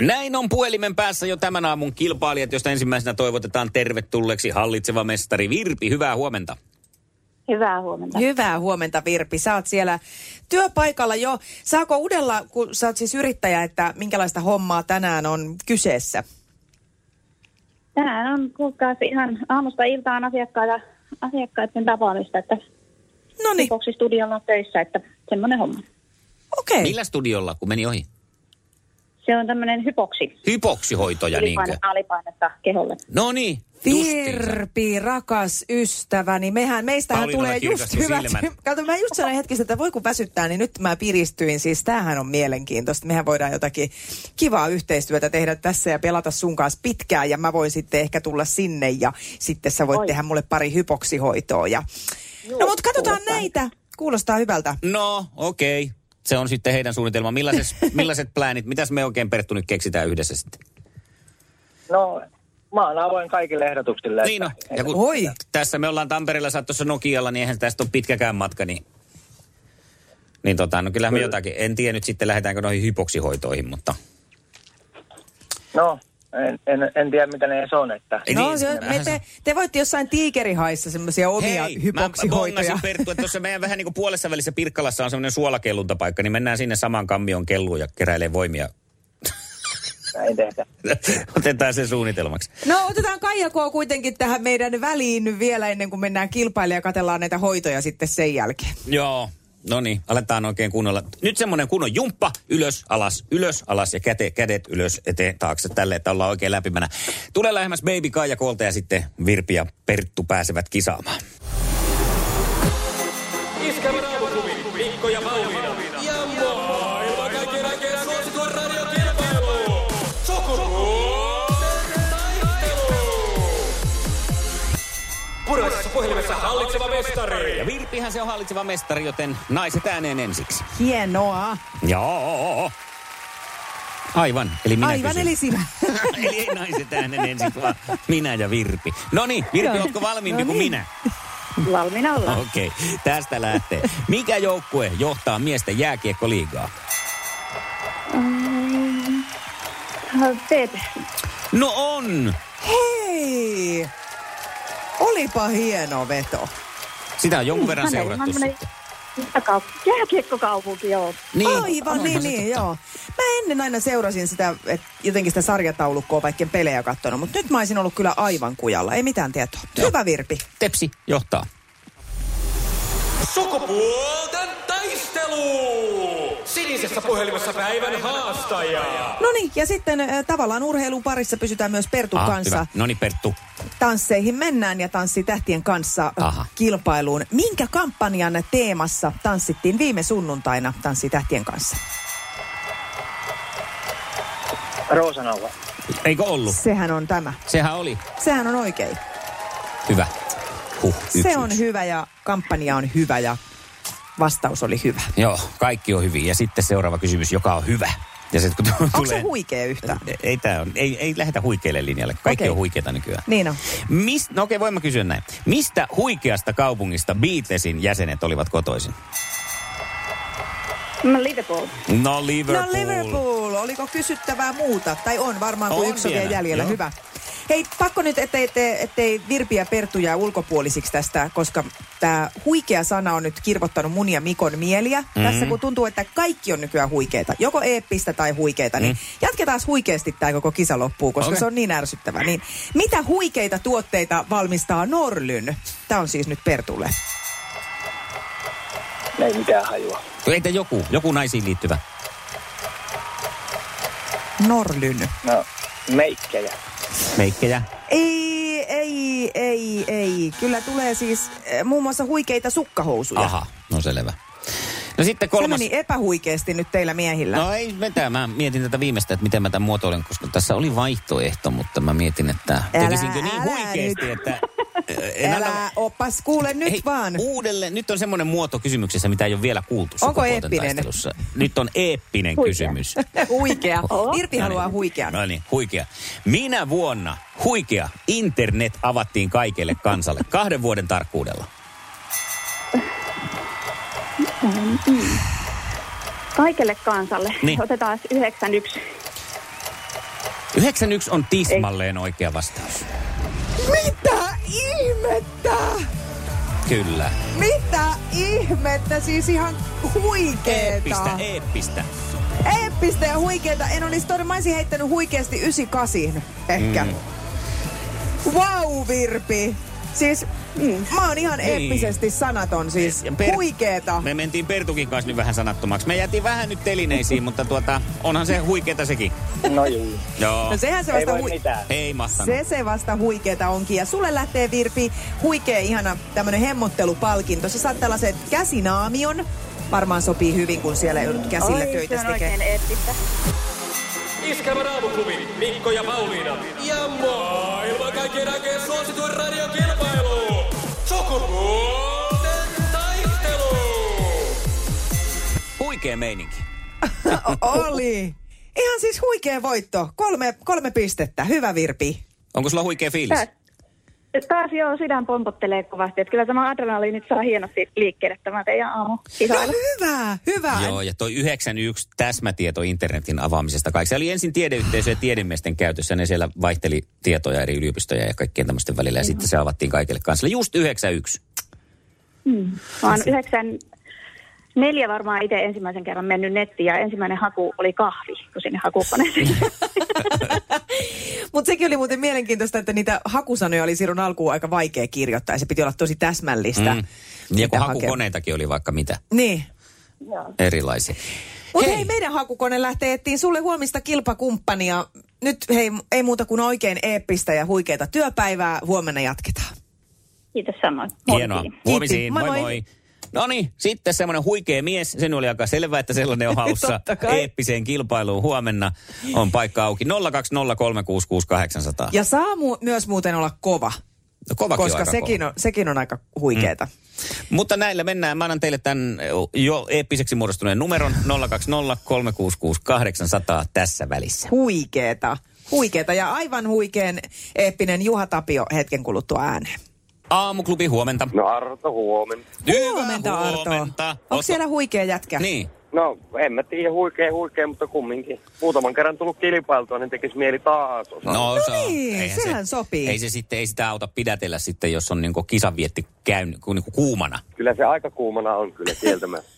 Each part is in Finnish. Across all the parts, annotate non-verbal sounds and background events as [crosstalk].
Näin on puhelimen päässä jo tämän aamun kilpailijat, josta ensimmäisenä toivotetaan tervetulleeksi hallitseva mestari Virpi. Hyvää huomenta. Hyvää huomenta. Hyvää huomenta Virpi. Sä oot siellä työpaikalla jo. Saako udella, kun sä oot siis yrittäjä, että minkälaista hommaa tänään on kyseessä? Tänään on kuulkaas ihan aamusta iltaan asiakkaita, asiakkaiden tapaamista, että No niin, studiolla on töissä, että semmoinen homma. okei. Millä studiolla, kun meni ohi? Se on tämmöinen hypoksi. Hypoksihoitoja, niinkö? Ylipainetta, alipainetta keholle. No niin. Virpi, rakas ystäväni, mehän, meistähän Pauliinalla tulee just hyvät. silmät. [laughs] Kato, mä just sanoin hetkistä, että voi kun väsyttää, niin nyt mä piristyin. Siis tämähän on mielenkiintoista. Mehän voidaan jotakin kivaa yhteistyötä tehdä tässä ja pelata sun kanssa pitkään. Ja mä voin sitten ehkä tulla sinne ja sitten sä voit Oi. tehdä mulle pari hypoksihoitoa. Ja... No mutta katsotaan kuulostaa näitä. Kuulostaa hyvältä. No, okei. Se on sitten heidän suunnitelma. Millaiset, [laughs] millaiset pläänit, mitäs me oikein Perttu nyt keksitään yhdessä sitten? No, mä oon avoin kaikille ehdotuksille. Niin no, ja kun Oi. tässä me ollaan Tampereella, sä tuossa Nokialla, niin eihän tästä ole pitkäkään matka, niin... Niin tota, no kyllähän me Kyllä. jotakin, en tiedä nyt sitten lähdetäänkö noihin hypoksihoitoihin, mutta... No, en, en, en tiedä mitä ne edes on, että... No, niin, se, me te, te voitte jossain tiikerihaissa semmoisia omia Hei, mä, mä hypoksihoitoja. bongasin Perttu, että tuossa meidän vähän niin kuin puolessa välissä Pirkkalassa on semmoinen suolakelluntapaikka, niin mennään sinne saman kammion kelluun ja keräilee voimia. Näin tehdä. [laughs] Otetaan se suunnitelmaksi. No otetaan Kaija K. kuitenkin tähän meidän väliin vielä ennen kuin mennään kilpailemaan ja katsellaan näitä hoitoja sitten sen jälkeen. Joo, no niin, aletaan oikein kunnolla. Nyt semmoinen kunnon jumppa, ylös, alas, ylös, alas ja käte, kädet ylös, eteen, taakse, tälle, että ollaan oikein läpimänä. Tulee lähemmäs Baby Kaija Kolta ja sitten Virpi ja Perttu pääsevät kisaamaan. Iskävä Mikko. Ja hallitseva mestari. Ja Virpihän se on hallitseva mestari, joten naiset ääneen ensiksi. Hienoa. Joo. Aivan, eli minä Aivan, kysyn. eli sinä. [laughs] eli ei naiset äänen ensin, vaan minä ja Virpi. No niin, Virpi, ootko valmiimpi No kuin niin. minä? Valmiina ollaan. Okei, okay, tästä lähtee. Mikä joukkue johtaa miesten jääkiekkoliigaa? Teet. No on! Hei! Olipa hieno veto. Sitä on jonkun verran Hänellä on seurattu sitten. kaup- Jääkiekkokaupunki, joo. Aivan, niin, ihan niin, totta. joo. Mä ennen aina seurasin sitä, että jotenkin sitä sarjataulukkoa vaikka pelejä katsonut, mutta nyt mä olisin ollut kyllä aivan kujalla. Ei mitään tietoa. Joo. Hyvä Virpi. Tepsi johtaa. Sukupuolten taistelu. Sinisessä puhelimessa päivän haastaja. No niin, ja sitten äh, tavallaan urheilun parissa pysytään myös Pertun Ah, kanssa. No niin, Perttu. Tansseihin mennään ja Tanssitähtien kanssa Aha. kilpailuun. Minkä kampanjan teemassa tanssittiin viime sunnuntaina Tanssitähtien kanssa? Roosanalla. Eikö ollut? Sehän on tämä. Sehän oli. Sehän on oikein. Hyvä. Huh, yksi, Se on yksi. hyvä ja kampanja on hyvä ja vastaus oli hyvä. Joo, kaikki on hyvin. Ja sitten seuraava kysymys, joka on hyvä. Ja se, kun tulee... Onko se huikea yhtään? Ei, tää on, ei, ei lähdetä huikeille linjalle. Kaikki Okei. on huikeita nykyään. Niin on. Mist, no okei, voin mä kysyä näin. Mistä huikeasta kaupungista Beatlesin jäsenet olivat kotoisin? No, Liverpool. No Liverpool. No Liverpool, oliko kysyttävää muuta? Tai on varmaan, kun On yksi on vielä, jäljellä. joo. Hyvä. Hei, pakko nyt, ettei, ettei, ettei Virpi ja Perttu jää ulkopuolisiksi tästä, koska tämä huikea sana on nyt kirvottanut mun ja Mikon mieliä. Mhm. Mm-hmm. Tässä kun tuntuu, että kaikki on nykyään huikeita, joko eeppistä tai huikeita, niin jatketaan huikeasti tämä koko kisa loppuun, koska Mhm. Okei. se on niin ärsyttävää. Niin, mitä huikeita tuotteita valmistaa Norlyn? Tämä on siis nyt Pertulle. Ei mitään hajua. Entä joku, joku naisiin liittyvä? Norlyn. No, meikkejä. Meikkejä? Ei, ei, ei, ei. Kyllä tulee siis eh, muun muassa huikeita sukkahousuja. Aha, no selvä. No sitten Se kolmas... meni epähuikeasti nyt teillä miehillä. No ei mitään, mä mietin tätä viimeistä, että miten mä tämän muotoilen, koska tässä oli vaihtoehto, mutta mä mietin, että Älä, tekisinkö niin älä huikeasti, nyt. että... en Älä anna- oppas, kuule nyt Hei, vaan. Uudelleen, nyt on semmoinen muoto kysymyksessä, mitä ei ole vielä kuultu Onko eeppinen? taistelussa. Nyt on eeppinen Huikea. kysymys. [laughs] Huikea. Oho. Irpi haluaa huikean. No niin, huikea. Minä vuonna huikea internet avattiin kaikelle kansalle kahden vuoden tarkkuudella? Kaikelle kansalle. Niin. Otetaan 91. 91 on tismalleen oikea vastaus. Ihmettä? Kyllä. Mitä ihmettä? Siis ihan huikeeta. Eeppistä, eeppistä. Eeppistä ja huikeeta. En olisi todella, mä olisin heittänyt huikeasti 98 ehkä. Mm. Wow, Virpi. Siis mm, mä oon ihan Niin. eeppisesti sanaton, siis Ja Per- huikeeta. Me mentiin Pertukin kanssa nyt vähän sanattomaksi. Me jätiin vähän nyt telineisiin, mutta tuota, onhan se huikeeta sekin. No juu. Joo. No sehän se Ei vasta voi hui- mitään. Ei mahtanut. Se se vasta huikeeta onkin. Ja sulle lähtee Virpi huikea ihana tämmönen hemmottelupalkinto. Sä saat tällaiset käsinaamion. Varmaan sopii hyvin, kun siellä joudut käsillä Oi, töitä se on tekemään. oikein eeppistä. Mikko ja Pauliina. Ja maailman kaikkien aikeen suosituen radiokilpailu. Sukupuolten taistelu. Huikea meininki. [laughs] Oli. Ihan siis huikea voitto. Kolme, kolme pistettä. Hyvä Virpi. Onko sulla huikea fiilis? Taas, taas joo, sydän pompottelee kovasti. Että kyllä tämä adrenaliini nyt saa hienosti liikkeelle tämä teidän aamu No kisailu. hyvä, hyvä. Joo, ja toi 91 täsmätieto internetin avaamisesta kaikki. Se oli ensin tiedeyhteisö ja tiedemiesten käytössä. Ne siellä vaihteli tietoja eri yliopistoja ja kaikkien tämmöisten välillä. Ja sitten se avattiin kaikille kansalle. Just 91. Mä oon yhdeksän, neljä varmaan itse ensimmäisen kerran mennyt nettiin ja ensimmäinen haku oli kahvi, kun sinne hakukoneeseen. [laughs] Mutta sekin oli muuten mielenkiintoista, että niitä hakusanoja oli silloin alkuun aika vaikea kirjoittaa. Ja se piti olla tosi täsmällistä. Mm. Ja kun hakukoneitakin oli vaikka mitä Niin. erilaisia. Mutta hei. hei, meidän hakukone lähtee etsiin sulle huomista kilpakumppania. Nyt hei, ei muuta kuin oikein eeppistä ja huikeita työpäivää. Huomenna jatketaan. Kiitos samoin. Hienoa. Huomisiin. Moi Moi moi. moi. No niin, sitten semmoinen huikea mies. Sen oli aika selvää, että sellainen on [laughs] haussa. Eeppiseen kilpailuun huomenna on paikka auki. 020366800. Ja saa mu- myös muuten olla kova, No, kovakin on koska aika sekin kova. on, sekin on aika huikeeta. Mutta näillä mennään. Mä annan teille tämän jo eeppiseksi muodostuneen numeron [laughs] 020366800 tässä välissä. Huikeeta. Huikeeta ja aivan huikeen eeppinen Juha Tapio hetken kuluttua ääneen. Aamuklubi huomenta. No Arto, huomenna. Hyvää Huomenta Arto. huomenta. Onko siellä huikea jätkä? Niin. No, en mä tiedä, huikea, huikea, mutta kumminkin. Muutaman kerran tullut kilpailtua, niin tekisi mieli taas osaa. No, se on. niin, sehän sopii. Ei se sitten, ei sitä auta pidätellä sitten, jos on niinku kisanvietti käynyt niinku kuumana. Kyllä se aika kuumana on kyllä kieltämättä.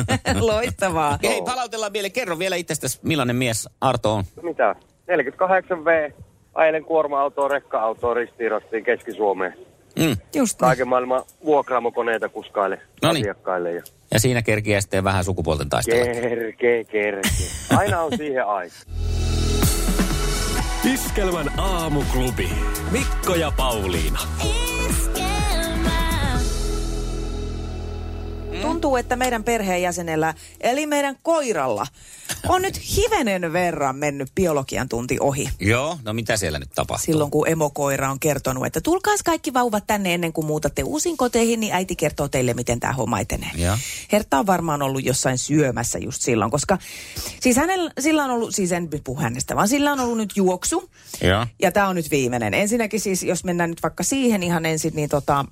[laughs] Loistavaa. Hei, palautellaan vielä, kerro vielä itsestäsi, millainen mies Arto on. Mitä? 48V, ajelen kuorma-autoa, rekka-autoa ristiin Keski-Suomeen. Mm. Just niin. Kaiken maailman vuokraamokoneita kuskaille Noniin. asiakkaille. Ja Ja siinä kerkiää sitten vähän sukupuolten taistella. kerkee, kerkee. Aina on siihen aika. Iskelmän aamuklubi, Mikko ja Pauliina. Tuntuu, että meidän perheenjäsenellä, eli meidän koiralla, on nyt hivenen verran mennyt biologian tunti ohi. Joo, no mitä siellä nyt tapahtuu? Silloin kun emokoira on kertonut, että tulkaas kaikki vauvat tänne ennen kuin muutatte uusiin koteihin, niin äiti kertoo teille, miten tämä homma etenee. Ja. Hertta on varmaan ollut jossain syömässä just silloin, koska siis hänellä, sillä on ollut, siis en puhu hänestä, vaan sillä on ollut nyt juoksu. Joo. Ja tämä on nyt viimeinen. Ensinnäkin siis, jos mennään nyt vaikka siihen ihan ensin, niin tota,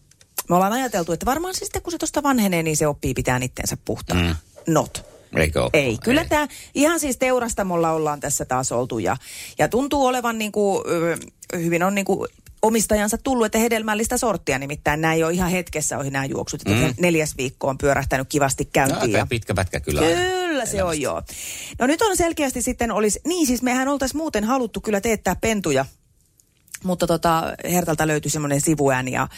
me ollaan ajateltu, että varmaan siis sitten kun se tuosta vanhenee, niin se oppii pitää itteensä puhtaana. Mm. Not. Eikö ole? Ei, kyllä tämä ihan siis teurastamolla ollaan tässä taas oltu ja, ja tuntuu olevan niin kuin, hyvin on niin kuin omistajansa tullut, että hedelmällistä sorttia, nimittäin nämä ei ole ihan hetkessä ohi nämä juoksut, että mm. neljäs viikko on pyörähtänyt kivasti No, käyntiin. aika ja, pitkä pätkä kyllä. Kyllä se on joo. No nyt on selkeästi sitten olisi, niin siis mehän oltaisiin muuten haluttu kyllä teettää pentuja, mutta tota, Hertalta löytyi semmoinen sivuääni ja,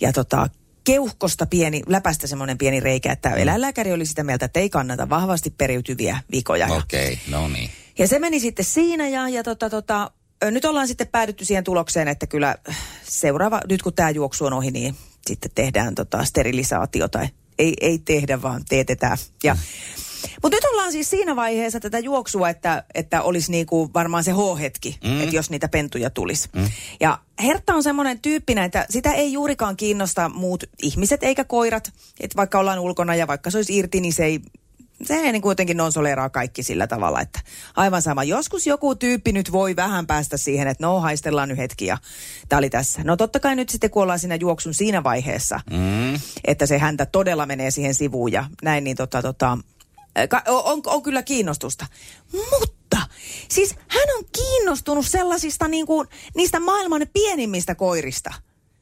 ja tota, keuhkosta pieni, läpästä semmoinen pieni reikä, että Mm. eläinlääkäri oli sitä mieltä, että ei kannata vahvasti periytyviä vikoja. Ja- Okei, okay, no niin. ja se meni sitten siinä ja, ja tota, tota, nyt ollaan sitten päädytty siihen tulokseen, että kyllä seuraava, nyt kun tämä juoksu on ohi, niin sitten tehdään tota sterilisaatio tai ei, ei tehdä, vaan teetetään. Ja, mutta nyt ollaan siis siinä vaiheessa tätä juoksua, että, että olisi niinku varmaan se H-hetki, mm. että jos niitä pentuja tulisi. Mm. Ja Hertta on semmoinen tyyppinen, että sitä ei juurikaan kiinnosta muut ihmiset eikä koirat. Että vaikka ollaan ulkona ja vaikka se olisi irti, niin se ei se ei niin kuitenkin nonsoleeraa kaikki sillä tavalla, että aivan sama. Joskus joku tyyppi nyt voi vähän päästä siihen, että no haistellaan nyt hetki ja tämä oli tässä. No totta kai nyt sitten kun ollaan siinä juoksun siinä vaiheessa, mm. että se häntä todella menee siihen sivuun ja näin, niin tota, tota, on, on, on kyllä kiinnostusta. Mutta Siis hän on kiinnostunut sellaisista niin kuin, niistä maailman pienimmistä koirista.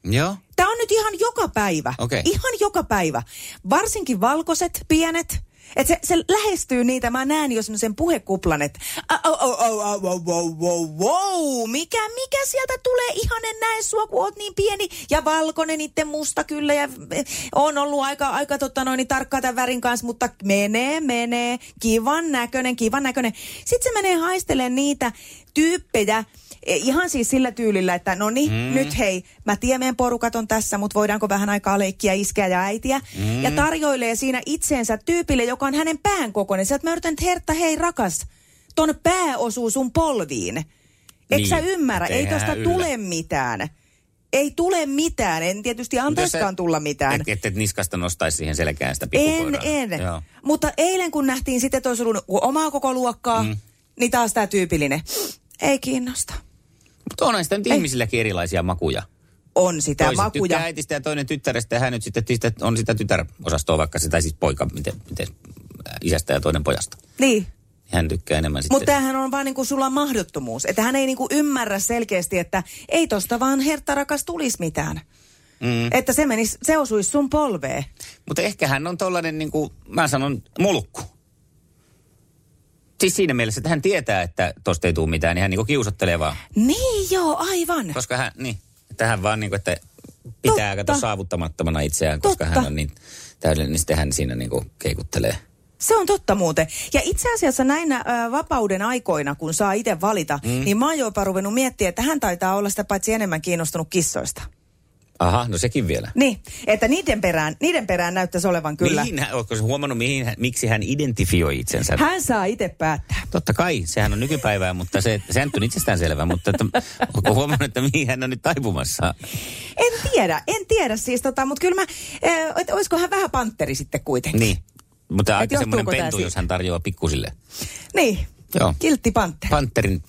Joo. Tämä on nyt ihan joka päivä. Okei. Ihan joka päivä. Varsinkin valkoiset, pienet. Et se, se lähestyy niitä, mä näen jo sen puhekuplan, että oh, oh, oh, oh, oh, wow, mikä, mikä sieltä tulee, ihan en näe sua, kun oot niin pieni ja valkoinen, itse musta kyllä ja eh, on ollut aika, aika totta noin, niin tarkkaa tämän värin kanssa, mutta menee, menee, kivan näköinen, kivan näköinen. Sitten se menee haistelemaan niitä tyyppejä, Ihan siis sillä tyylillä, että no niin, mm. nyt hei, mä tiedän meidän porukat on tässä, mutta voidaanko vähän aikaa leikkiä iskeä ja äitiä. Mm. Ja tarjoilee siinä itseensä tyypille, joka on hänen pään kokoinen. Sieltä mä yritän, että Hertta, hei rakas, ton pää osuu sun polviin. Eikö Niin, sä ymmärrä? Ei tosta yllä. tule mitään. Ei tule mitään. En tietysti antaiskaan tulla mitään. Että et, et niskasta nostaisi siihen selkään sitä En, en. Joo. Mutta eilen kun nähtiin sitten, että olisi ollut omaa koko luokkaa, mm. niin taas tämä tyypillinen. Ei kiinnosta. Mutta onhan sitä nyt ihmisilläkin erilaisia makuja. On sitä Toiset makuja. tykkää äitistä ja toinen tyttärestä ja hän nyt sitten on sitä tytärosastoa vaikka sitä siis poika, miten, miten äh, isästä ja toinen pojasta. Niin. Hän tykkää enemmän sitten. Mutta tämähän on vaan niinku sulla mahdottomuus. Että hän ei niinku ymmärrä selkeästi, että ei tosta vaan hertta rakas tulisi mitään. Mm. Että se menis, se osuisi sun polveen. Mutta ehkä hän on tollainen, niin kuin mä sanon, mulkku. Siis siinä mielessä, että hän tietää, että tosta ei tule mitään, niin hän niin kuin kiusattelee vaan. Niin joo, aivan. Koska hän, niin, että hän vaan niin kuin, että pitää Totta. kato saavuttamattomana itseään, koska Totta. hän on niin täydellinen, niin sitten hän siinä niin kuin keikuttelee. Se on totta muuten. Ja itse asiassa näinä ö, vapauden aikoina, kun saa itse valita, mm. niin mä oon jopa ruvennut miettiä, että hän taitaa olla sitä paitsi enemmän kiinnostunut kissoista. Aha, no sekin vielä. Niin, että niiden perään, niiden perään näyttäisi olevan kyllä. Mihin hän, oletko huomannut, mihin, miksi hän identifioi itsensä? Hän saa itse päättää. Totta kai, sehän on nykypäivää, mutta se, se on itsestäänselvä, mutta että, onko huomannut, että mihin hän on nyt taipumassa? En tiedä, en tiedä siis tota, mutta kyllä mä, äh, että olisiko hän vähän panteri sitten kuitenkin. Niin, mutta aika semmoinen pentu, jos hän tarjoaa pikkusille. Niin, Joo. kiltti panteri. Panterin,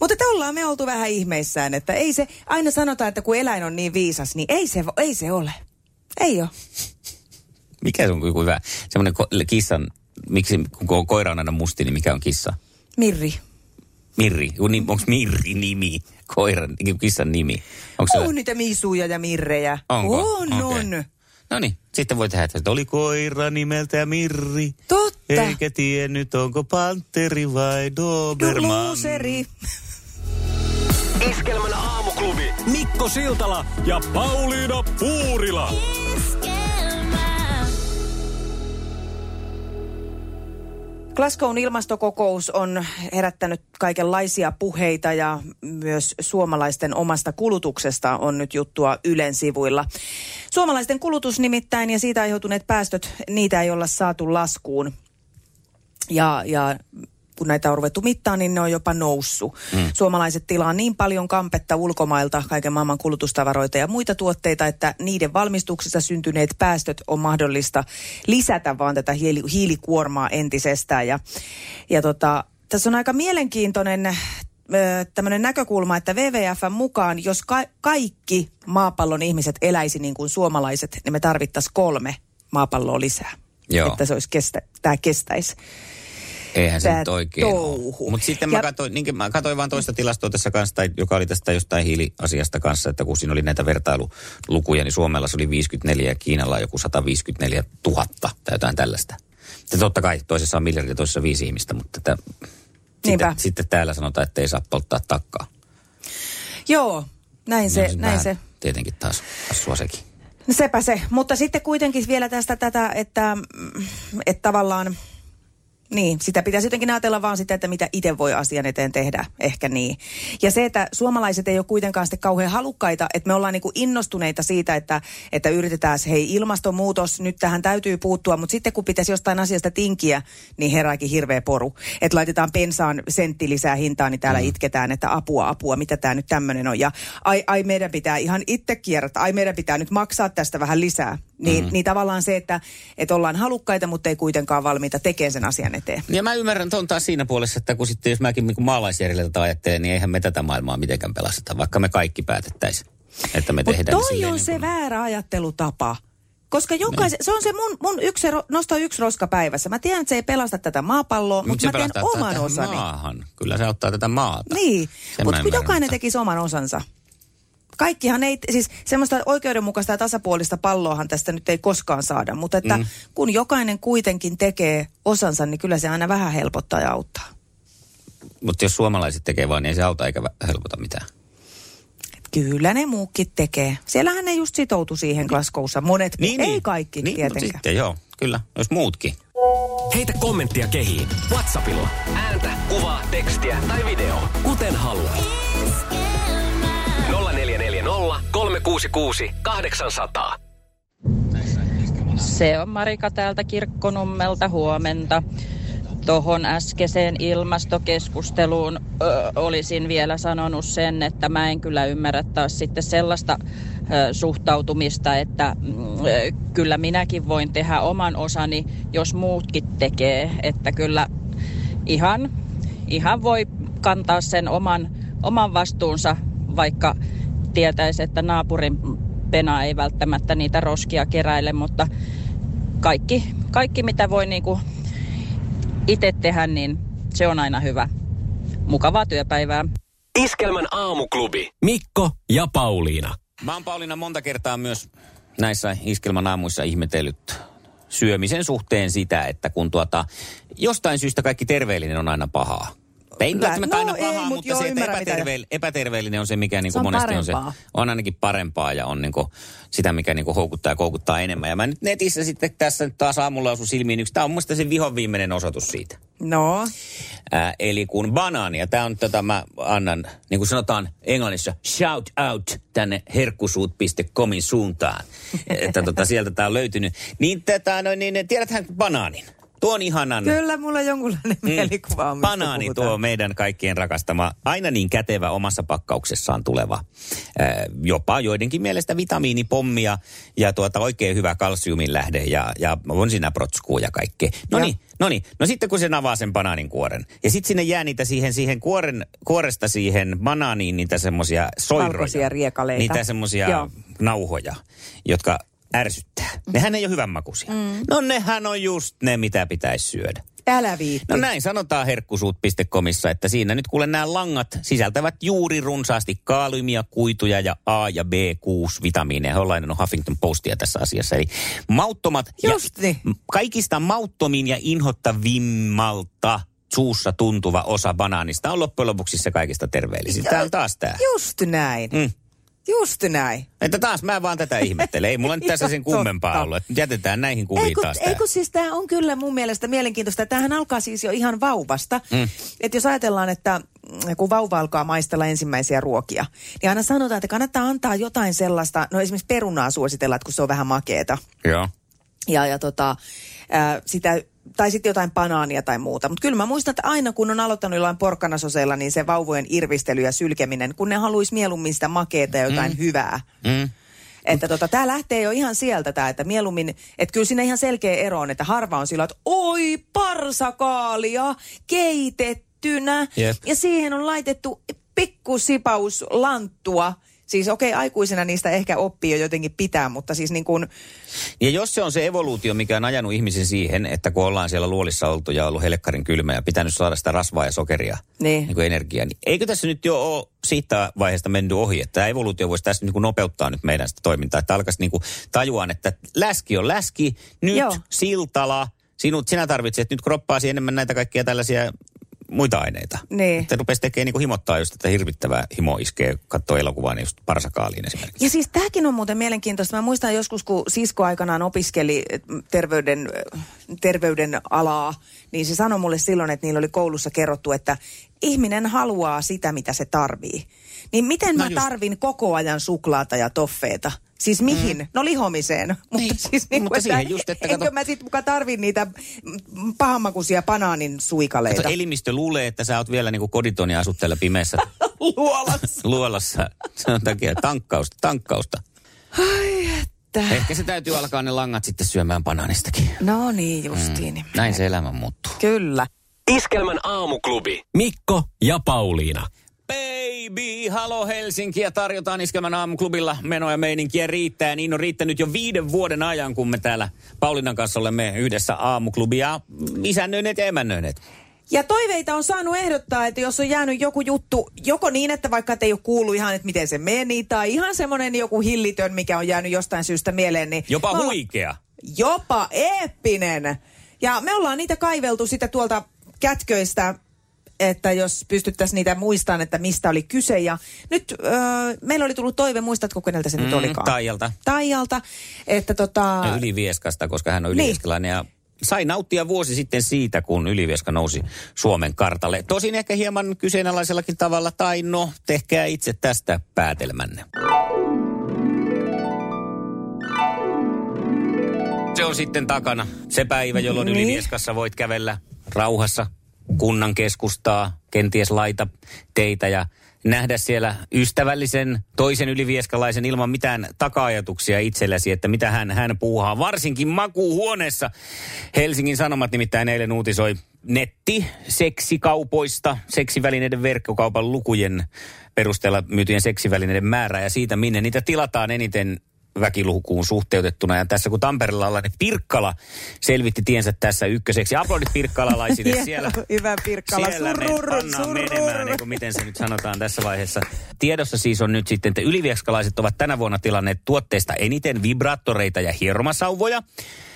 Mutta te ollaan me oltu vähän ihmeissään, että ei se, aina sanotaan, että kun eläin on niin viisas, niin ei se, ei se ole. Ei ole. mikä se on joku hyvä, semmoinen ko- kissan, miksi kun ko- koira on aina musti, niin mikä on kissa? Mirri. Mirri, onko Mirri nimi, koiran, kissan nimi? Onko On niitä miisuja ja mirrejä. Onko? On, Okei. on. No niin, sitten voi tehdä, että oli koira nimeltä Mirri. Totta. Eikä tiennyt, onko panteri vai doberman. Luuseri. Iskelmän aamuklubi Mikko Siltala ja Pauliina Puurila. Glasgown ilmastokokous on herättänyt kaikenlaisia puheita ja myös suomalaisten omasta kulutuksesta on nyt juttua Ylen sivuilla. Suomalaisten kulutus nimittäin ja siitä aiheutuneet päästöt, niitä ei olla saatu laskuun. Ja, ja kun näitä on ruvettu mittaan, niin ne on jopa noussut. Mm. Suomalaiset tilaa niin paljon kampetta ulkomailta, kaiken maailman kulutustavaroita ja muita tuotteita, että niiden valmistuksessa syntyneet päästöt on mahdollista lisätä vaan tätä hiili, hiilikuormaa entisestään. Ja, ja tota, tässä on aika mielenkiintoinen tämmöinen näkökulma, että WWFn mukaan, jos ka- kaikki maapallon ihmiset eläisi niin kuin suomalaiset, niin me tarvittaisiin kolme maapalloa lisää. Joo. Että se olisi kestä, tämä kestäisi. Eihän se nyt oikein. Mutta sitten Ja- mä katsoin, niin, mä katsoin vaan toista tilastoa tässä kanssa, tai, joka oli tästä jostain hiiliasiasta kanssa, että kun siinä oli näitä vertailulukuja, niin Suomella se oli 54 ja Kiinalla joku 154 000 tai jotain tällaista. Ja totta kai toisessa on miljardi, toisessa viisi ihmistä, mutta tätä, sitten, sitten täällä sanotaan, että ei saa polttaa takkaa. Joo, näin se, No, näin se. Tietenkin taas assua sekin. No sepä se. Mutta sitten kuitenkin vielä tästä tätä, että, että tavallaan, niin, sitä pitäisi jotenkin ajatella vaan sitä, että mitä itse voi asian eteen tehdä, ehkä niin. Ja se, että suomalaiset ei ole kuitenkaan sitten kauhean halukkaita, että me ollaan niinku innostuneita siitä, että, että yritetään, hei ilmastonmuutos, nyt tähän täytyy puuttua, mutta sitten kun pitäisi jostain asiasta tinkiä, niin herääkin hirveä poru. Että laitetaan pensaan sentti lisää hintaa, niin täällä mm. itketään, että apua, apua, mitä tämä nyt tämmöinen on. Ja ai, ai meidän pitää ihan itse kierrätä, ai meidän pitää nyt maksaa tästä vähän lisää. Niin, mm. niin tavallaan se, että, että ollaan halukkaita, mutta ei kuitenkaan valmiita tekemään sen asian eteen. Ja mä ymmärrän ton taas siinä puolessa, että kun sitten jos mäkin niin maalaisjärjellä tätä ajattelen, niin eihän me tätä maailmaa mitenkään pelasteta, vaikka me kaikki päätettäisiin, että me Mutta tehdään toi silleen on niin se kuin- väärä ajattelutapa. Koska jokaisen, se on se mun, mun yksi, nosto yksi roska päivässä. Mä tiedän, että se ei pelasta tätä maapalloa, Mut mutta se mä teen oman osani. Maahan. Kyllä se auttaa tätä maata. Niin, mutta kun jokainen tekisi oman osansa. Kaikkihan ei, siis semmoista oikeudenmukaista ja tasapuolista palloahan tästä nyt ei koskaan saada, mutta että mm. kun jokainen kuitenkin tekee osansa, niin kyllä se aina vähän helpottaa ja auttaa. Mutta jos suomalaiset tekee vaan, niin ei se auta eikä helpota mitään. Kyllä ne muukin tekee. Siellähän ne just sitoutu siihen Glasgowssa. Monet, ei kaikki niin, tietenkään. Mutta sitten joo, kyllä, jos muutkin. Heitä kommenttia kehiin. Whatsappilla. Ääntä, kuvaa, tekstiä tai video. Kuten haluat. 0440 366 800. Se on Marika täältä Kirkkonummelta huomenta. Tuohon äskeiseen ilmastokeskusteluun ö, olisin vielä sanonut sen, että mä en kyllä ymmärrä taas sitten sellaista ö, suhtautumista, että mm, ö, kyllä minäkin voin tehdä oman osani, jos muutkin tekee. Että kyllä ihan, ihan voi kantaa sen oman, oman vastuunsa, vaikka tietäisi, että naapurin pena ei välttämättä niitä roskia keräile, mutta kaikki, kaikki mitä voi niinku itse tehdä, niin se on aina hyvä. Mukavaa työpäivää. Iskelmän aamuklubi. Mikko ja Pauliina. Mä oon Pauliina monta kertaa myös näissä iskelman aamuissa ihmetellyt syömisen suhteen sitä, että kun tuota, jostain syystä kaikki terveellinen on aina pahaa. Ei välttämättä aina No ei, pahaa, mut mutta joo, se, että epäterveell- epäterveellinen on se, mikä niin Se on monesti on se, parempaa. on ainakin parempaa ja on niin kuin sitä, mikä niin kuin houkuttaa ja koukuttaa enemmän. Ja mä nyt netissä sitten tässä nyt taas aamulla osu silmiin yksi, tämä on mun se vihon viimeinen osoitus siitä. No, Ää, eli kun banaani, ja tämä on tätä mä annan, niin kuin sanotaan englannissa, shout out tänne herkkusuut.comin suuntaan, että tota, sieltä tämä on löytynyt. Niin, tätä, no, niin tiedäthän banaanin. Tuon ihanan kyllä mulla on jonkunlainen mm. mielikuva on, Banaani puhutaan. tuo meidän kaikkien rakastama, aina niin kätevä omassa pakkauksessaan tuleva, ää, jopa joidenkin mielestä vitamiinipommia ja tuota oikein hyvä kalsiumin lähde ja, ja on siinä protskuu ja kaikkea. No niin, no niin. No sitten kun se avaa sen banaanin kuoren ja sitten sinne jää niitä siihen, siihen kuoren, kuoresta siihen banaaniin niitä semmoisia soiroja. Valkoisia riekaleita. Niitä semmoisia nauhoja, jotka ärsyttää. Nehän ei ole hyvänmakuisia. Mm. No nehän on just ne, mitä pitäisi syödä. Älä viitti. No näin sanotaan herkkusuut.comissa, että siinä nyt kuule nämä langat sisältävät juuri runsaasti kaaliumia, kuituja ja A- ja B6-vitamiineja. He on lainannut Huffington Postia tässä asiassa. Eli mauttomat Just ja niin. kaikista mauttomin ja inhottavimmalta suussa tuntuva osa banaanista on loppujen lopuksi se kaikista terveellisin. Tämä on taas tämä. Just näin. Mm. Just näin. Että taas mä vaan tätä ihmettelen. Ei mulla nyt tässä [laughs] sen kummempaa ollut. Että jätetään näihin kuviin Ei kun, taas ei tää. kun siis tämä on kyllä mun mielestä mielenkiintoista. Tämähän alkaa siis jo ihan vauvasta. Mm. Että jos ajatellaan, että kun vauva alkaa maistella ensimmäisiä ruokia, niin aina sanotaan, että kannattaa antaa jotain sellaista, no esimerkiksi perunaa suositella, että kun se on vähän makeeta. Joo. Ja, ja tota, ää, sitä, tai sitten jotain banaania tai muuta. Mutta kyllä mä muistan, että aina kun on aloittanut jollain porkkanasoseilla, niin se vauvojen irvistely ja sylkeminen, kun ne haluaisi mieluummin sitä makeeta ja jotain mm. hyvää. Mm. Että tota, tämä lähtee jo ihan sieltä tämä, että mieluummin, että kyllä siinä ihan selkeä ero on, että harva on sillä, että oi parsakaalia keitettynä. Jep. Ja siihen on laitettu pikkusipaus lanttua. Siis okei, okay, aikuisena niistä ehkä oppii jo jotenkin pitää, mutta siis niin kuin, Ja jos se on se evoluutio, mikä on ajanut ihmisen siihen, että kun ollaan siellä luolissa oltu ja ollut helekkarin kylmä ja pitänyt saada sitä rasvaa ja sokeria, Niin. niin kuin energiaa, niin eikö tässä nyt jo ole siitä vaiheesta mennyt ohi, että tämä evoluutio voisi tässä niin kuin nopeuttaa nyt meidän sitä toimintaa, että alkaisi niin kuin tajuaan, että läski on läski, nyt Joo. siltala, sinut, sinä tarvitset nyt kroppaasi enemmän näitä kaikkia tällaisia muita aineita. Niin. Että rupesi tekemään niin kuin himottaa just, että hirvittävää himo iskee, katsoo elokuvaa, niin just parsakaaliin esimerkiksi. Ja siis tämäkin on muuten mielenkiintoista. Mä muistan joskus, kun sisko aikanaan opiskeli eh, terveyden, eh, terveyden alaa, niin se sanoi mulle silloin, että niillä oli koulussa kerrottu, että ihminen haluaa sitä, mitä se tarvii. Niin miten No mä just. tarvin koko ajan suklaata ja toffeeta? Siis mihin? Mm. No lihomiseen. [laughs] Mutta, Niin, siis niin mutta siihen just, että enkö kato- mä sit muka tarvin niitä mm, pahanmakuisia banaanin suikaleita Kato, elimistö luulee, että sä oot vielä niin kuin koditoni asut täällä pimeässä [laughs] luolassa. luolassa. Sen takia tankkausta, tankkausta. Ai että. Ehkä se täytyy alkaa ne langat sitten syömään banaanistakin. No niin justiin. Mm. Näin se elämä muuttuu. Kyllä. Iskelmän aamuklubi. Mikko ja Pauliina. Baby, halo Helsinki ja tarjotaan Iskelmän aamuklubilla menoja meininkiä riittää. Niin on riittänyt jo viiden vuoden ajan, kun me täällä Paulinan kanssa olemme yhdessä aamuklubia isännöineet ja emännöineet. Ja toiveita on saanut ehdottaa, että jos on jäänyt joku juttu, joko niin, että vaikka te ei ole kuullut ihan, että miten se meni, tai ihan semmoinen joku hillitön, mikä on jäänyt jostain syystä mieleen, niin... Jopa olla- huikea. Jopa eeppinen. Ja me ollaan niitä kaiveltu sitten tuolta kätköistä, että jos pystyttäisiin niitä muistamaan, että mistä oli kyse. Ja nyt öö, meillä oli tullut toive, muistatko keneltä se nyt Mm, olikaan? Taijalta. Taijalta, että tota... Ja Ylivieskasta, koska hän on Niin. ylivieskalainen ja sai nauttia vuosi sitten siitä, kun Ylivieska nousi Suomen kartalle. Tosin ehkä hieman kyseenalaisellakin tavalla, tai no, tehkää itse tästä päätelmänne. Se on sitten takana. Se päivä, jolloin Niin. Ylivieskassa voit kävellä rauhassa kunnan keskustaa, kenties laita teitä ja nähdä siellä ystävällisen toisen ylivieskalaisen ilman mitään taka-ajatuksia itsellesi, että mitä hän, hän puuhaa. Varsinkin makuuhuoneessa. Helsingin Sanomat nimittäin eilen uutisoi netti seksikaupoista, seksivälineiden verkkokaupan lukujen perusteella myytyjen seksivälineiden määrää ja siitä, minne niitä tilataan eniten väkilukuun suhteutettuna. Ja tässä kun Tampereella ollaan, niin Pirkkala selvitti tiensä tässä ykköseksi. Aplodit pirkkalalaisille [laughs] siellä. Hyvä Pirkkala, Siellä menemään, niin kuin miten se nyt sanotaan tässä vaiheessa. Tiedossa siis on nyt sitten, että ylivieskalaiset ovat tänä vuonna tilanneet tuotteista eniten vibraattoreita ja hieromasauvoja.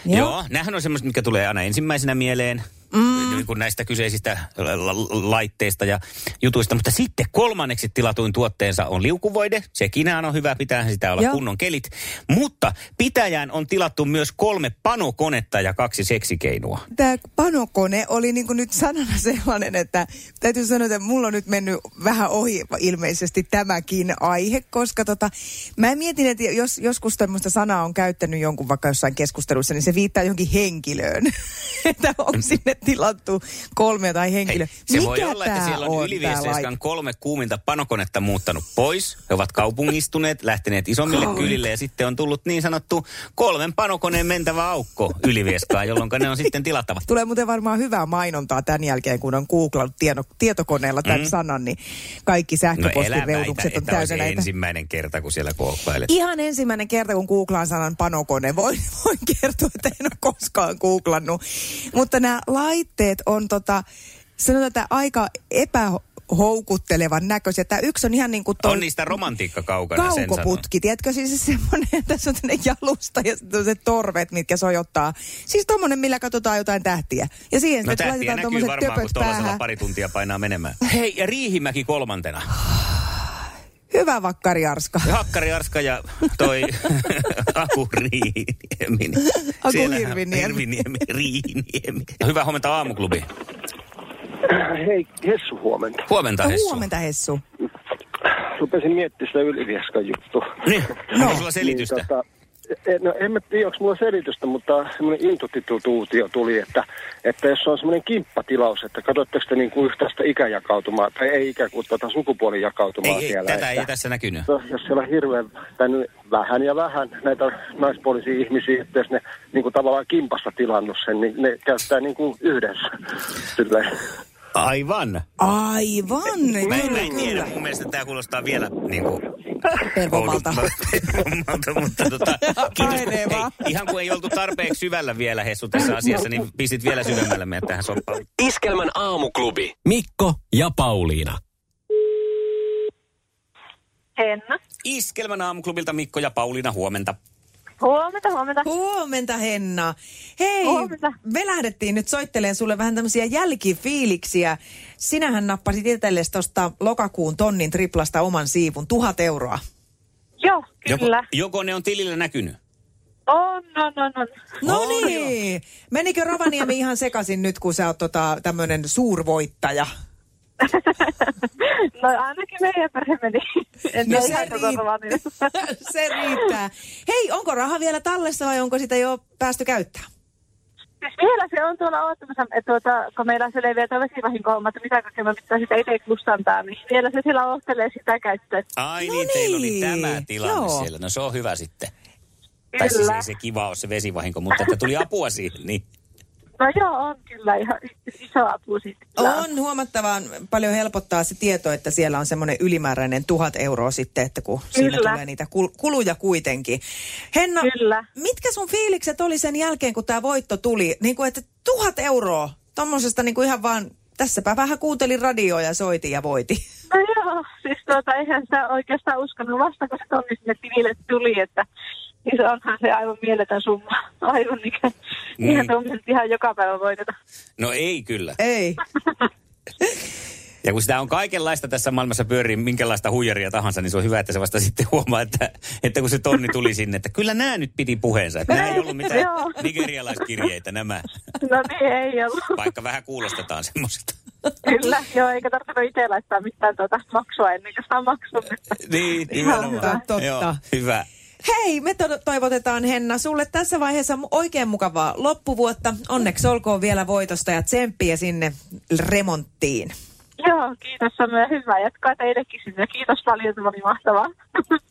Joo. Joo. Nämähän on semmoiset, mitkä tulee aina ensimmäisenä mieleen. Mm. Kun näistä kyseisistä la- la- laitteista ja jutuista. Mutta sitten kolmanneksi tilatuin tuotteensa on liukuvoide. Sekin on hyvä, pitää sitä olla Joo. kunnon kelit. Mutta pitäjään on tilattu myös kolme panokonetta ja kaksi seksikeinua. Tämä panokone oli niin kuin nyt sanana [laughs] sellainen, että täytyy sanoa, että mulla on nyt mennyt vähän ohi ilmeisesti tämäkin aihe, koska tota, mä mietin, että jos joskus tämmöistä sanaa on käyttänyt jonkun vaikka jossain keskustelussa, niin se viittaa johonkin henkilöön. [laughs] että onko sinne tilattu kolme tai henkilö. Hei, se Mikä voi olla, että siellä on Ylivieskan laite? kolme kuuminta panokonetta muuttanut pois. He ovat kaupungistuneet, lähteneet isommille kylille ja sitten on tullut niin sanottu kolmen panokoneen mentävä aukko Ylivieskaan, jolloin ne on sitten tilattava. Tulee muuten varmaan hyvää mainontaa tämän jälkeen, kun on googlannut tieno, tietokoneella tämän Mm. sanan, niin kaikki No älä väitä, sähköpostireunukset on täynnä näitä. ensimmäinen kerta, kun siellä kookkailet. Ihan ensimmäinen kerta, kun googlaan sanan panokone, voin, voin kertoa, että en ole koskaan googlannut. Mutta nämä laitteet on tota, sanotaan, että aika epähoukuttelevan näköisiä. Tämä yksi on ihan niin kuin toi On niistä romantiikka kaukana, sen kaukoputki, tiedätkö? Siis semmoinen, [laughs] tässä on tämmöinen jalusta ja sitten se torvet, mitkä sojottaa. Siis tommonen, millä katsotaan jotain tähtiä. Ja siihen No sitten tähtiä laitetaan näkyy varmaan, kun pari tuntia painaa menemään. [laughs] Hei, ja Riihimäki kolmantena. Hyvä vakkari Arska. Ja Hakkari Arska ja toi [laughs] Aku Riihiniemi. Aku Hirviniemi. Hirviniemi, Riihiniemi. [laughs] Hyvää huomenta aamuklubi. Hei, Hessu huomenta. Huomenta Hessu. Huomenta Hessu. Rupesin miettimään sitä Ylivieskan juttua. Niin, onko sulla selitystä? Niin, tota, no en mä tiedä, onko mulla selitystä, mutta semmoinen intuituutio tuli, että, että jos on semmoinen kimppatilaus, että katsotteko te niin kuin yhtä sitä ikäjakautumaa, tai ei ikään kuin tuota sukupuolijakautumaa ei, ei, siellä. tätä että, ei tässä näkynyt. jos- Jos siellä on hirveän, tai nyt vähän ja vähän näitä naispuolisia ihmisiä, että jos ne niin kuin tavallaan kimpassa tilannut sen, niin ne käyttää niin kuin yhdessä. Silleen. Aivan. Aivan, Mä en, mä en tiedä, mun mielestä tämä kuulostaa vielä niin kuin Pervomalta. Pervomalta, mutta tota, [laughs] kiitos. kun-. Hei, ihan kun ei oltu tarpeeksi syvällä vielä Hessu tässä asiassa, niin pistit vielä syvemmälle meidät tähän soppaan. Iskelmän aamuklubi. Mikko ja Pauliina. Henna. Iskelmän aamuklubilta Mikko ja Pauliina, huomenta. Huomenta, huomenta. Huomenta Henna. Hei, Huomenta. me lähdettiin nyt soittelemaan sulle vähän tämmöisiä jälkifiiliksiä. Sinähän nappasit itsellesi tuosta lokakuun tonnin triplasta oman siivun, tuhat euroa. Joo, Joko, kyllä. joko ne on tilillä näkynyt? On, on, on, on. No On niin. Menikö Rovaniemi ihan sekaisin nyt, kun sä oot tota, tämmöinen suurvoittaja? [laughs] No ainakin meidän perhe meni. En No no, se riittää. Rovaniemi. [laughs] se riittää. Hei, onko raha vielä tallessa vai onko sitä jo päästy käyttää? Siis vielä se on tuolla odottamassa, että tuota, kun meillä se vielä tuo vesivahinko että mitä kaikkea me pitää sitä itse kustantaa, niin vielä se siellä oottelee sitä käyttöä. Ai No niin, teillä oli niin, tämä tilanne joo. siellä. No se on hyvä sitten. Tai siis Kyllä. ei se kiva ole se vesivahinko, mutta että tuli apua siihen, niin. No joo, on kyllä ihan [laughs] iso apu sitten. On huomattavan paljon helpottaa se tieto, että siellä on semmoinen ylimääräinen tuhat euroa sitten, että kun siinä Kyllä. tulee niitä kul- kuluja kuitenkin. Henna, Kyllä. mitkä sun fiilikset oli sen jälkeen, kun tämä voitto tuli? Niin kuin, että tuhat euroa, tommosesta niin kuin ihan vaan, tässäpä vähän kuuntelin radioa ja soitin ja voitin. [laughs] No joo, siis tuota, eihän sitä oikeastaan uskonut vasta, kun se tonni sinne tilille tuli, että niin se onhan se aivan mieletön summa. Aivan mikä, Niin. niin. ihan tuommoiset ihan joka päivä voiteta. No ei kyllä. Ei. Ja kun sitä on kaikenlaista tässä maailmassa pyörii, minkälaista huijaria tahansa, niin se on hyvä, että se vasta sitten huomaa, että, että kun se tonni tuli sinne, että kyllä nämä nyt piti puheensa. Että nämä ei ollut mitään Joo. nigerialaiskirjeitä nämä, No niin, ei ollut. vaikka vähän kuulostetaan semmoiselta. Kyllä, joo, eikä tarvitse itse laittaa mitään tuota maksua ennen kuin saa maksun. Että. Niin, Ihan nimenomaan. hyvä. Totta. Joo, hyvä. Hei, me to- toivotetaan Henna sulle tässä vaiheessa oikein mukavaa loppuvuotta. Onneksi olkoon vielä voitosta ja tsemppiä sinne remonttiin. Joo, kiitos Samu ja hyvää jatkaa teillekin sinne. Kiitos paljon, tämä oli mahtavaa. [laughs]